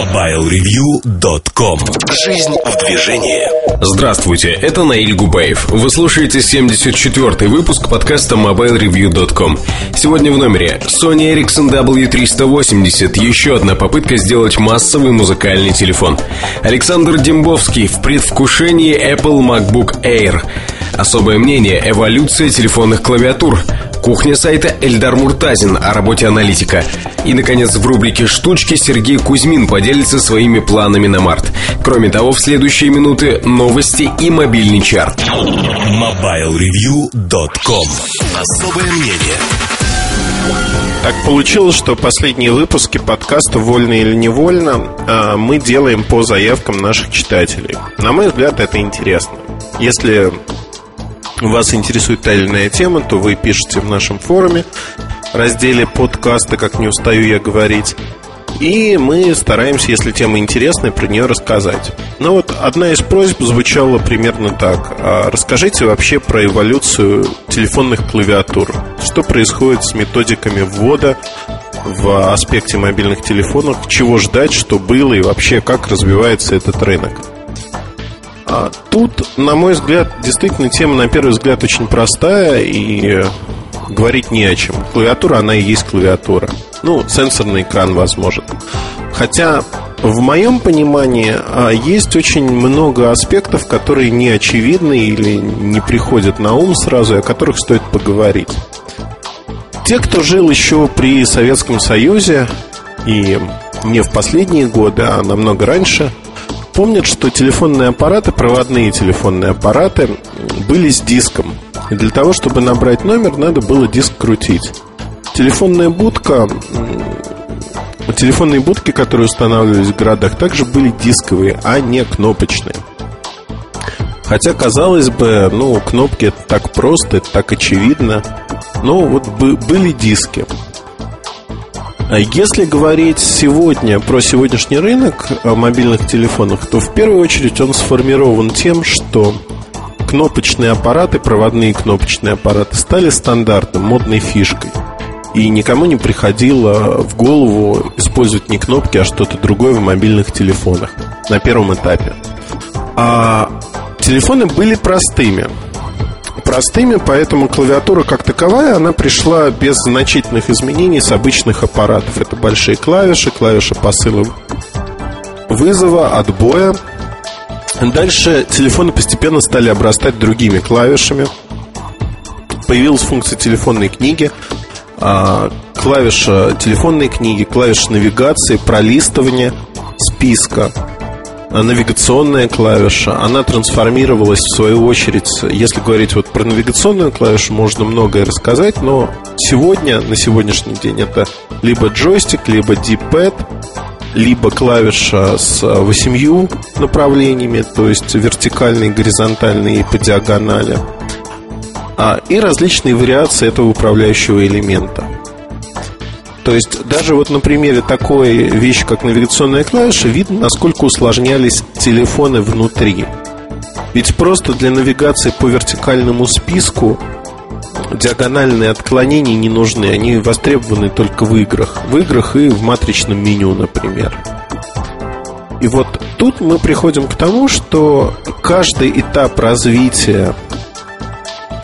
MobileReview.com Жизнь в движении Здравствуйте, это Наиль Губаев. Вы слушаете 74-й выпуск подкаста MobileReview.com. Сегодня в номере Sony Ericsson W380. Еще одна попытка сделать массовый музыкальный телефон. Александр Дембовский в предвкушении Apple MacBook Air. Особое мнение – эволюция телефонных клавиатур. Кухня сайта Эльдар Муртазин о работе аналитика. И, наконец, в рубрике «Штучки» Сергей Кузьмин поделится своими планами на март. Кроме того, в следующие минуты новости и мобильный чарт. MobileReview.com Особое мнение так получилось, что последние выпуски подкаста «Вольно или невольно» а, мы делаем по заявкам наших читателей. На мой взгляд, это интересно. Если вас интересует та или иная тема, то вы пишете в нашем форуме, разделе подкаста, как не устаю я говорить. И мы стараемся, если тема интересная, про нее рассказать. Но вот одна из просьб звучала примерно так. А расскажите вообще про эволюцию телефонных клавиатур. Что происходит с методиками ввода в аспекте мобильных телефонов, чего ждать, что было и вообще как развивается этот рынок. А тут, на мой взгляд, действительно тема, на первый взгляд, очень простая и говорить не о чем. Клавиатура, она и есть клавиатура. Ну, сенсорный экран, возможно. Хотя, в моем понимании, а, есть очень много аспектов, которые не очевидны или не приходят на ум сразу, о которых стоит поговорить. Те, кто жил еще при Советском Союзе, и не в последние годы, а намного раньше – помнят, что телефонные аппараты, проводные телефонные аппараты были с диском. И для того, чтобы набрать номер, надо было диск крутить. Телефонная будка Телефонные будки, которые устанавливались в городах, также были дисковые, а не кнопочные. Хотя, казалось бы, ну, кнопки это так просто, это так очевидно. Но вот были диски. А если говорить сегодня про сегодняшний рынок мобильных телефонов, то в первую очередь он сформирован тем, что кнопочные аппараты, проводные кнопочные аппараты стали стандартом, модной фишкой. И никому не приходило в голову использовать не кнопки, а что-то другое в мобильных телефонах на первом этапе. А телефоны были простыми простыми, поэтому клавиатура как таковая, она пришла без значительных изменений с обычных аппаратов. Это большие клавиши, клавиши посыла вызова, отбоя. Дальше телефоны постепенно стали обрастать другими клавишами. Появилась функция телефонной книги, а, клавиша телефонной книги, клавиша навигации, пролистывания списка навигационная клавиша, она трансформировалась в свою очередь. Если говорить вот про навигационную клавишу, можно многое рассказать, но сегодня, на сегодняшний день, это либо джойстик, либо D-pad, либо клавиша с восемью направлениями, то есть вертикальные, горизонтальные и по диагонали, а, и различные вариации этого управляющего элемента. То есть даже вот на примере такой вещи, как навигационная клавиша, видно, насколько усложнялись телефоны внутри. Ведь просто для навигации по вертикальному списку диагональные отклонения не нужны. Они востребованы только в играх. В играх и в матричном меню, например. И вот тут мы приходим к тому, что каждый этап развития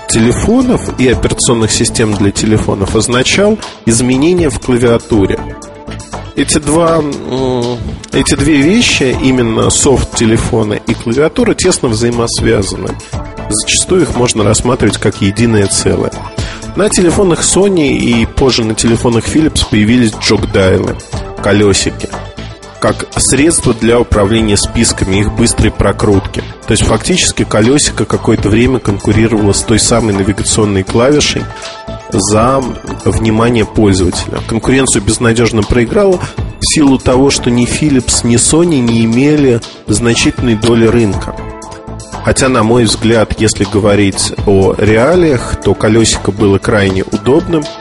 телефонов и операционных систем для телефонов означал изменения в клавиатуре. Эти, два, эти две вещи, именно софт телефона и клавиатура, тесно взаимосвязаны. Зачастую их можно рассматривать как единое целое. На телефонах Sony и позже на телефонах Philips появились джокдайлы, колесики – как средство для управления списками, их быстрой прокрутки. То есть фактически колесико какое-то время конкурировало с той самой навигационной клавишей за внимание пользователя. Конкуренцию безнадежно проиграла в силу того, что ни Philips, ни Sony не имели значительной доли рынка. Хотя, на мой взгляд, если говорить о реалиях, то колесико было крайне удобным –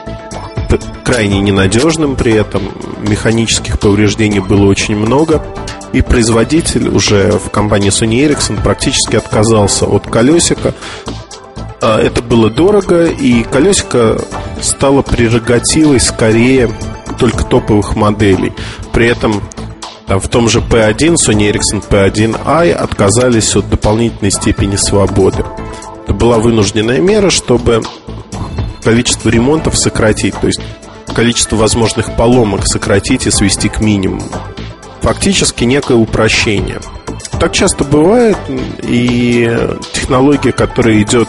крайне ненадежным при этом. Механических повреждений было очень много. И производитель уже в компании Sony Ericsson практически отказался от колесика. А, это было дорого, и колесико стало прерогативой скорее только топовых моделей. При этом там в том же P1, Sony Ericsson P1i отказались от дополнительной степени свободы. Это была вынужденная мера, чтобы количество ремонтов сократить, то есть количество возможных поломок сократить и свести к минимуму. Фактически некое упрощение. Так часто бывает, и технология, которая идет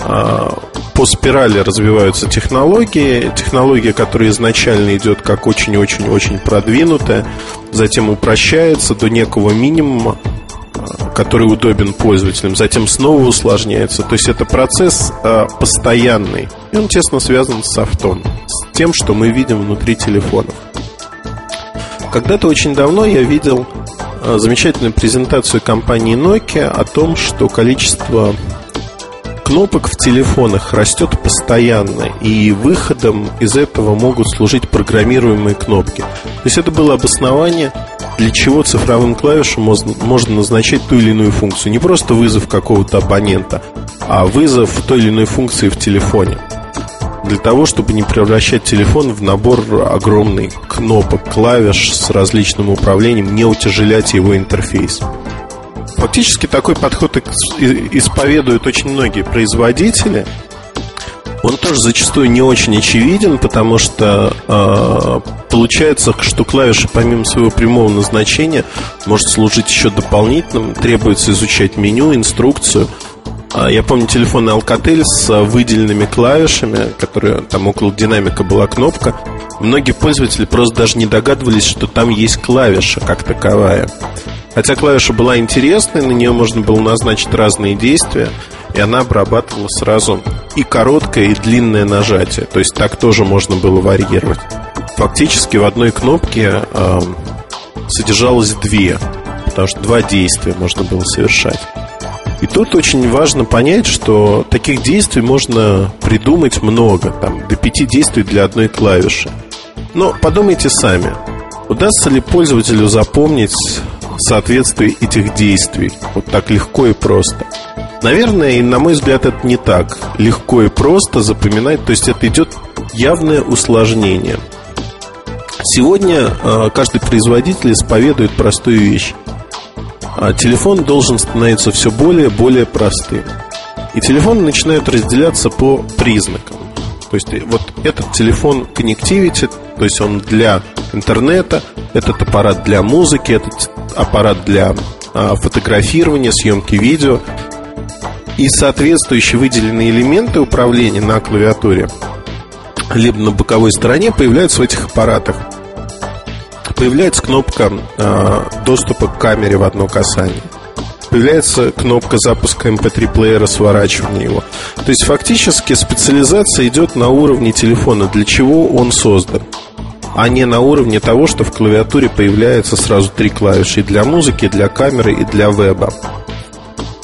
а, по спирали развиваются технологии. Технология, которая изначально идет как очень-очень-очень продвинутая, затем упрощается до некого минимума, который удобен пользователям, затем снова усложняется. То есть это процесс э, постоянный. И он тесно связан с софтом, с тем, что мы видим внутри телефонов. Когда-то очень давно я видел э, замечательную презентацию компании Nokia о том, что количество кнопок в телефонах растет постоянно, и выходом из этого могут служить программируемые кнопки. То есть это было обоснование, для чего цифровым клавишам можно назначать ту или иную функцию. Не просто вызов какого-то абонента, а вызов той или иной функции в телефоне. Для того, чтобы не превращать телефон в набор огромных кнопок, клавиш с различным управлением, не утяжелять его интерфейс. Фактически такой подход исповедуют очень многие производители. Он тоже зачастую не очень очевиден, потому что э, получается, что клавиша помимо своего прямого назначения может служить еще дополнительным. Требуется изучать меню, инструкцию. А, я помню телефонный Alcatel с выделенными клавишами, которые там около динамика была кнопка. Многие пользователи просто даже не догадывались, что там есть клавиша как таковая. Хотя клавиша была интересной, на нее можно было назначить разные действия, и она обрабатывала сразу и короткое, и длинное нажатие. То есть так тоже можно было варьировать. Фактически в одной кнопке э, содержалось две, потому что два действия можно было совершать. И тут очень важно понять, что таких действий можно придумать много, там, до пяти действий для одной клавиши. Но подумайте сами, удастся ли пользователю запомнить соответствие этих действий. Вот так легко и просто. Наверное, и на мой взгляд, это не так легко и просто запоминать. То есть это идет явное усложнение. Сегодня э, каждый производитель исповедует простую вещь. А телефон должен становиться все более и более простым. И телефоны начинают разделяться по признакам. То есть вот этот телефон connectivity, то есть он для интернета, этот аппарат для музыки, этот аппарат для а, фотографирования, съемки видео и соответствующие выделенные элементы управления на клавиатуре либо на боковой стороне появляются в этих аппаратах. Появляется кнопка э, доступа к камере в одно касание. Появляется кнопка запуска MP3 эм плеера, сворачивания его. То есть фактически специализация идет на уровне телефона, для чего он создан а не на уровне того, что в клавиатуре появляется сразу три клавиши для музыки, для камеры, и для веба.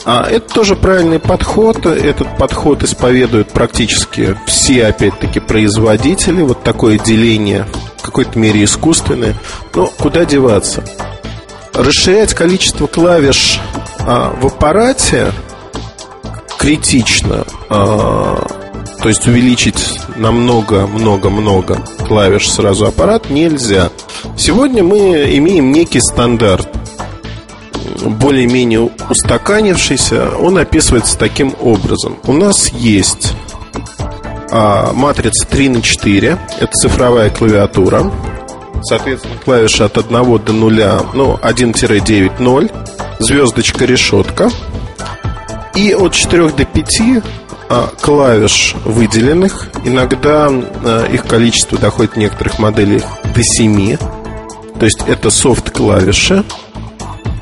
А это тоже правильный подход. Этот подход исповедуют практически все, опять-таки, производители. Вот такое деление в какой-то мере искусственное. Но куда деваться? Расширять количество клавиш в аппарате критично. А, то есть увеличить на много-много-много клавиш сразу аппарат нельзя. Сегодня мы имеем некий стандарт, более-менее устаканившийся. Он описывается таким образом. У нас есть а, матрица 3 на 4. Это цифровая клавиатура. Соответственно, клавиши от 1 до 0, ну, 1-9, 0. Звездочка, решетка. И от 4 до 5 а, клавиш выделенных. Иногда а, их количество доходит в некоторых моделях до 7. То есть это софт-клавиши.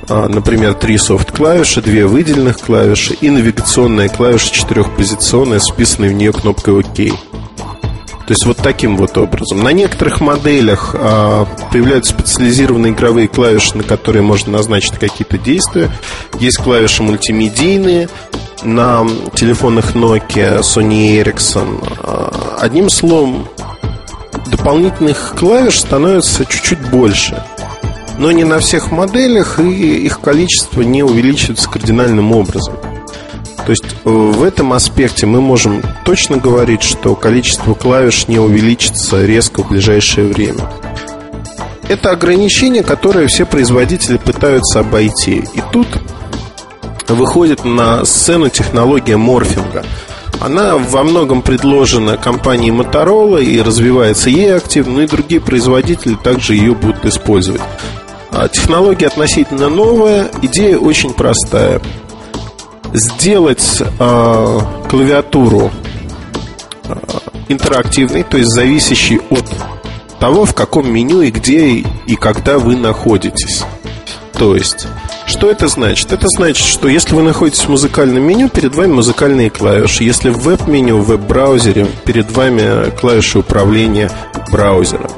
А, например, три софт-клавиши, две выделенных клавиши и навигационная клавиша четырехпозиционная, списанная в нее кнопкой ОК. То есть вот таким вот образом. На некоторых моделях а, появляются специализированные игровые клавиши, на которые можно назначить какие-то действия. Есть клавиши мультимедийные, на телефонах Nokia, Sony Ericsson. А, одним словом, дополнительных клавиш становится чуть-чуть больше. Но не на всех моделях, и их количество не увеличивается кардинальным образом. То есть э, в этом аспекте мы можем точно говорить, что количество клавиш не увеличится резко в ближайшее время. это ограничение, которое все производители пытаются обойти. И тут выходит на сцену технология морфинга. Она во многом предложена компанией Motorola и развивается ей активно, но и другие производители также ее будут использовать. А технология относительно новая, идея очень простая. Сделать э, клавиатуру э, интерактивной, то есть зависящей от того, в каком меню и где и когда вы находитесь. То есть, что это значит? Это значит, что если вы находитесь в музыкальном меню, перед вами музыкальные клавиши. Если в веб-меню, в веб-браузере, перед вами клавиши управления браузером.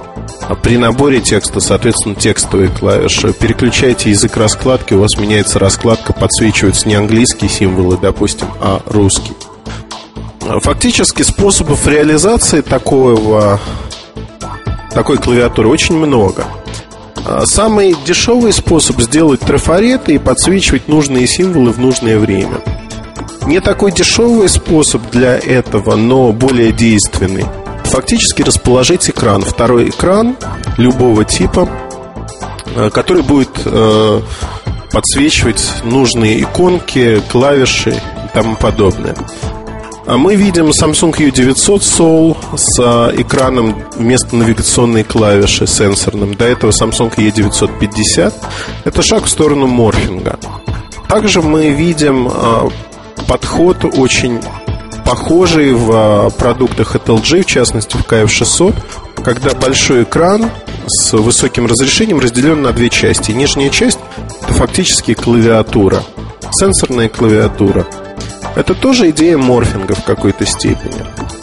А при наборе текста, соответственно, текстовые клавиши. Переключаете язык раскладки, у вас меняется раскладка, подсвечиваются не английские символы, допустим, а русский. Фактически способов реализации такого, такой клавиатуры очень много. А, самый дешевый способ сделать трафареты и подсвечивать нужные символы в нужное время. Не такой дешевый способ для этого, но более действенный. Фактически расположить экран, второй экран любого типа, а, который будет э, подсвечивать нужные иконки, клавиши и тому подобное. А мы видим Samsung U900 Soul с экраном вместо навигационной клавиши сенсорным. До этого Samsung E950. Это шаг в сторону морфинга. Также мы видим а, подход очень похожий в продуктах от LG, в частности в KF600, когда большой экран с высоким разрешением разделен на две части. Нижняя часть – это фактически клавиатура, сенсорная клавиатура – это тоже идея морфинга в какой-то степени.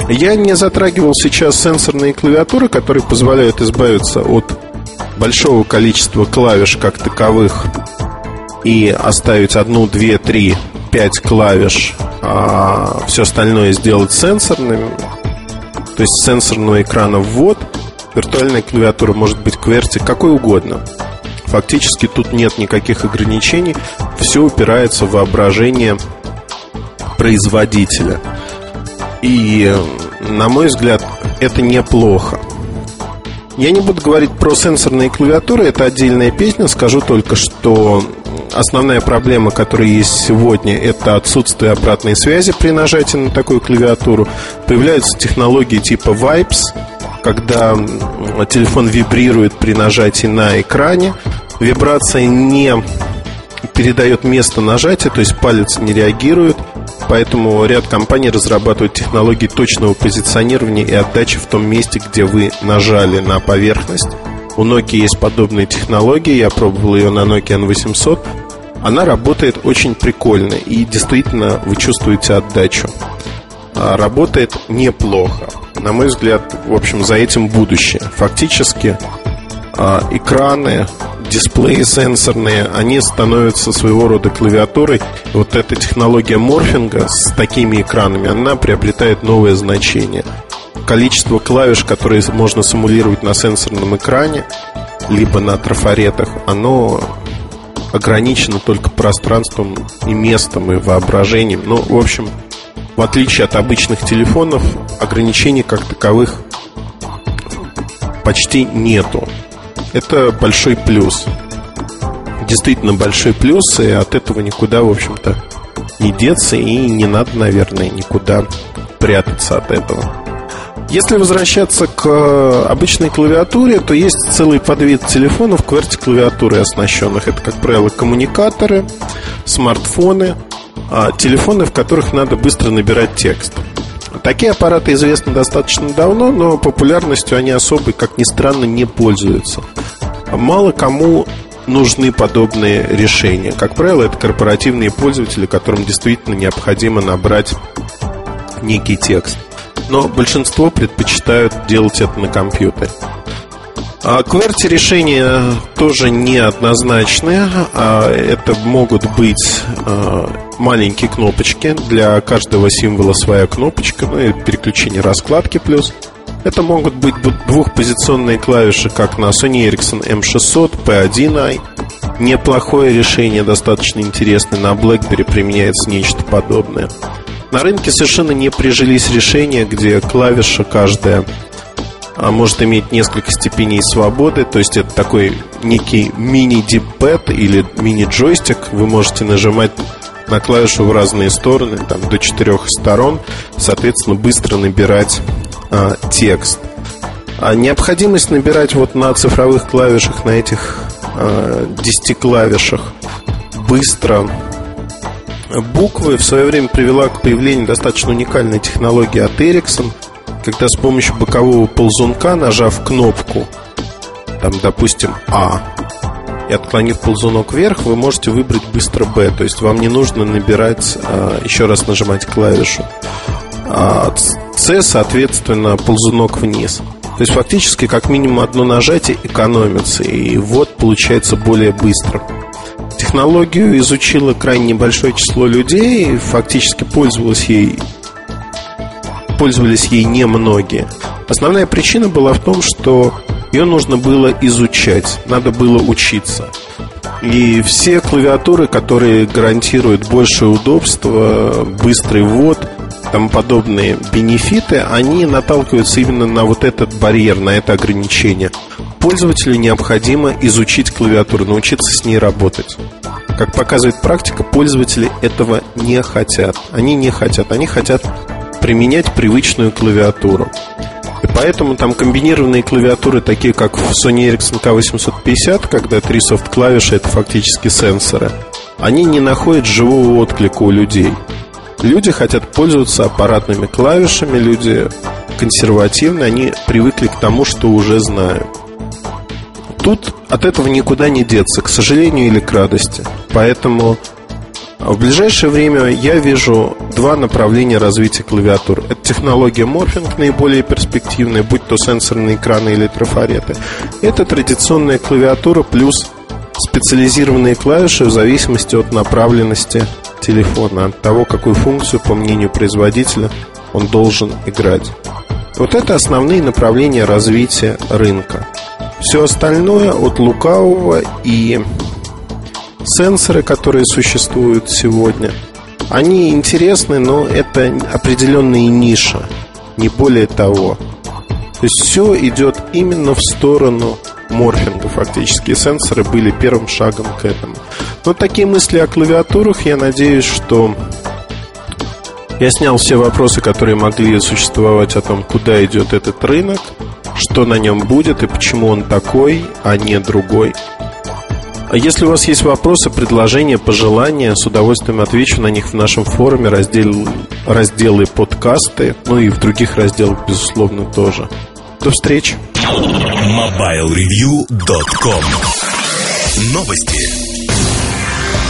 Я не затрагивал сейчас сенсорные клавиатуры, которые позволяют избавиться от большого количества клавиш как таковых и оставить одну, две, три, пять клавиш, а все остальное сделать сенсорным. То есть сенсорного экрана ввод, виртуальная клавиатура может быть QWERTY, какой угодно. Фактически тут нет никаких ограничений, все упирается в воображение производителя. И, на мой взгляд, это неплохо. Я не буду говорить про сенсорные клавиатуры, это отдельная песня. Скажу только, что основная проблема, которая есть сегодня, это отсутствие обратной связи при нажатии на такую клавиатуру. Появляются технологии типа Vibes, когда телефон вибрирует при нажатии на экране. Вибрация не передает место нажатия, то есть палец не реагирует. Поэтому ряд компаний разрабатывают технологии точного позиционирования и отдачи в том месте, где вы нажали на поверхность. У Nokia есть подобные технологии, я пробовал ее на Nokia N800. Она работает очень прикольно и действительно вы чувствуете отдачу. А, работает неплохо. На мой взгляд, в общем, за этим будущее. Фактически а, экраны дисплеи сенсорные, они становятся своего рода клавиатурой. Вот эта технология морфинга с такими экранами, она приобретает новое значение. Количество клавиш, которые можно симулировать на сенсорном экране, либо на трафаретах, оно ограничено только пространством и местом, и воображением. Ну, в общем, в отличие от обычных телефонов, ограничений как таковых почти нету. Это большой плюс. Действительно большой плюс, и от этого никуда, в общем-то, не деться, и не надо, наверное, никуда прятаться от этого. Если возвращаться к э, обычной клавиатуре, то есть целый подвид телефонов QWERTY клавиатуры оснащенных. Это, как правило, коммуникаторы, смартфоны, а телефоны, в которых надо быстро набирать текст. Такие аппараты известны достаточно давно, но популярностью они особой, как ни странно, не пользуются. Мало кому нужны подобные решения. Как правило, это корпоративные пользователи, которым действительно необходимо набрать некий текст. Но большинство предпочитают делать это на компьютере. А QWERTY решения тоже неоднозначные. А это могут быть а, маленькие кнопочки. Для каждого символа своя кнопочка. Ну и переключение раскладки плюс. Это могут быть двухпозиционные клавиши, как на Sony Ericsson M600, P1i. Неплохое решение, достаточно интересное. На BlackBerry применяется нечто подобное. На рынке совершенно не прижились решения, где клавиша каждая а может иметь несколько степеней свободы, то есть это такой некий мини-диппэд или мини-джойстик. Вы можете нажимать на клавишу в разные стороны, там до четырех сторон, соответственно, быстро набирать а, текст. А необходимость набирать вот на цифровых клавишах, на этих а, 10 клавишах быстро буквы в свое время привела к появлению достаточно уникальной технологии от Ericsson – когда с помощью бокового ползунка, нажав кнопку, там, допустим, А, и отклонив ползунок вверх, вы можете выбрать быстро Б. То есть вам не нужно набирать, а, еще раз нажимать клавишу. А С, соответственно, ползунок вниз. То есть фактически как минимум одно нажатие экономится, и вот получается более быстро. Технологию изучило крайне небольшое число людей, фактически пользовалось ей пользовались ей немногие. Основная причина была в том, что ее нужно было изучать, надо было учиться. И все клавиатуры, которые гарантируют большее удобство, быстрый ввод, тому подобные бенефиты, они наталкиваются именно на вот этот барьер, на это ограничение. Пользователю необходимо изучить клавиатуру, научиться с ней работать. Как показывает практика, пользователи этого не хотят. Они не хотят. Они хотят применять привычную клавиатуру. И поэтому там комбинированные клавиатуры, такие как в Sony Ericsson K850, когда три софт-клавиши это фактически сенсоры, они не находят живого отклика у людей. Люди хотят пользоваться аппаратными клавишами, люди консервативные, они привыкли к тому, что уже знают. Тут от этого никуда не деться, к сожалению или к радости. Поэтому а в ближайшее время я вижу два направления развития клавиатур. Это технология морфинг, наиболее перспективная, будь то сенсорные экраны или трафареты. Это традиционная клавиатура плюс специализированные клавиши в зависимости от направленности телефона, от того, какую функцию, по мнению производителя, он должен играть. Вот это основные направления развития рынка. Все остальное от лукавого и сенсоры, которые существуют сегодня, они интересны, но это определенные ниша, не более того. То есть все идет именно в сторону морфинга фактически. Сенсоры были первым шагом к этому. Но такие мысли о клавиатурах, я надеюсь, что я снял все вопросы, которые могли существовать о том, куда идет этот рынок, что на нем будет и почему он такой, а не другой. А если у вас есть вопросы, предложения, пожелания, с удовольствием отвечу на них в нашем форуме, раздел, разделы подкасты, ну и в других разделах, безусловно, тоже. До встречи. MobileReview.com Новости.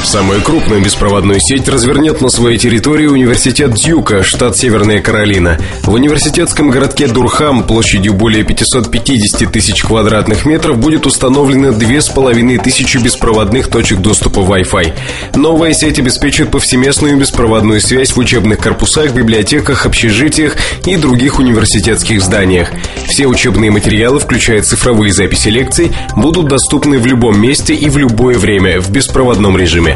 Самую крупную беспроводную сеть развернет на своей территории университет Дьюка, штат Северная Каролина. В университетском городке Дурхам площадью более 550 тысяч квадратных метров будет установлено 2500 беспроводных точек доступа Wi-Fi. Новая сеть обеспечит повсеместную беспроводную связь в учебных корпусах, библиотеках, общежитиях и других университетских зданиях. Все учебные материалы, включая цифровые записи лекций, будут доступны в любом месте и в любое время в беспроводном режиме.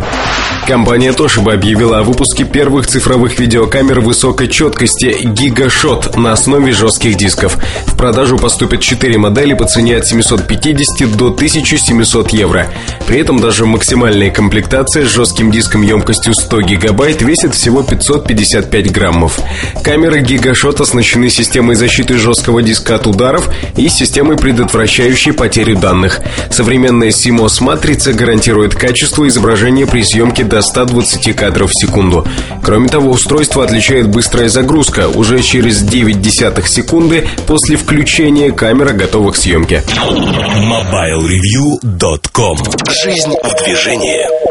Компания Toshiba объявила о выпуске первых цифровых видеокамер высокой четкости GigaShot на основе жестких дисков. В продажу поступят 4 модели по цене от 750 до 1700 евро. При этом даже максимальная комплектация с жестким диском емкостью 100 гигабайт весит всего 555 граммов. Камеры GigaShot оснащены системой защиты жесткого диска от ударов и системой, предотвращающей потерю данных. Современная CMOS-матрица гарантирует качество изображения при съемке до 120 кадров в секунду. Кроме того, устройство отличает быстрая загрузка. Уже через 9 десятых секунды после включения камера готова к съемке. MobileReview.com Жизнь в движении.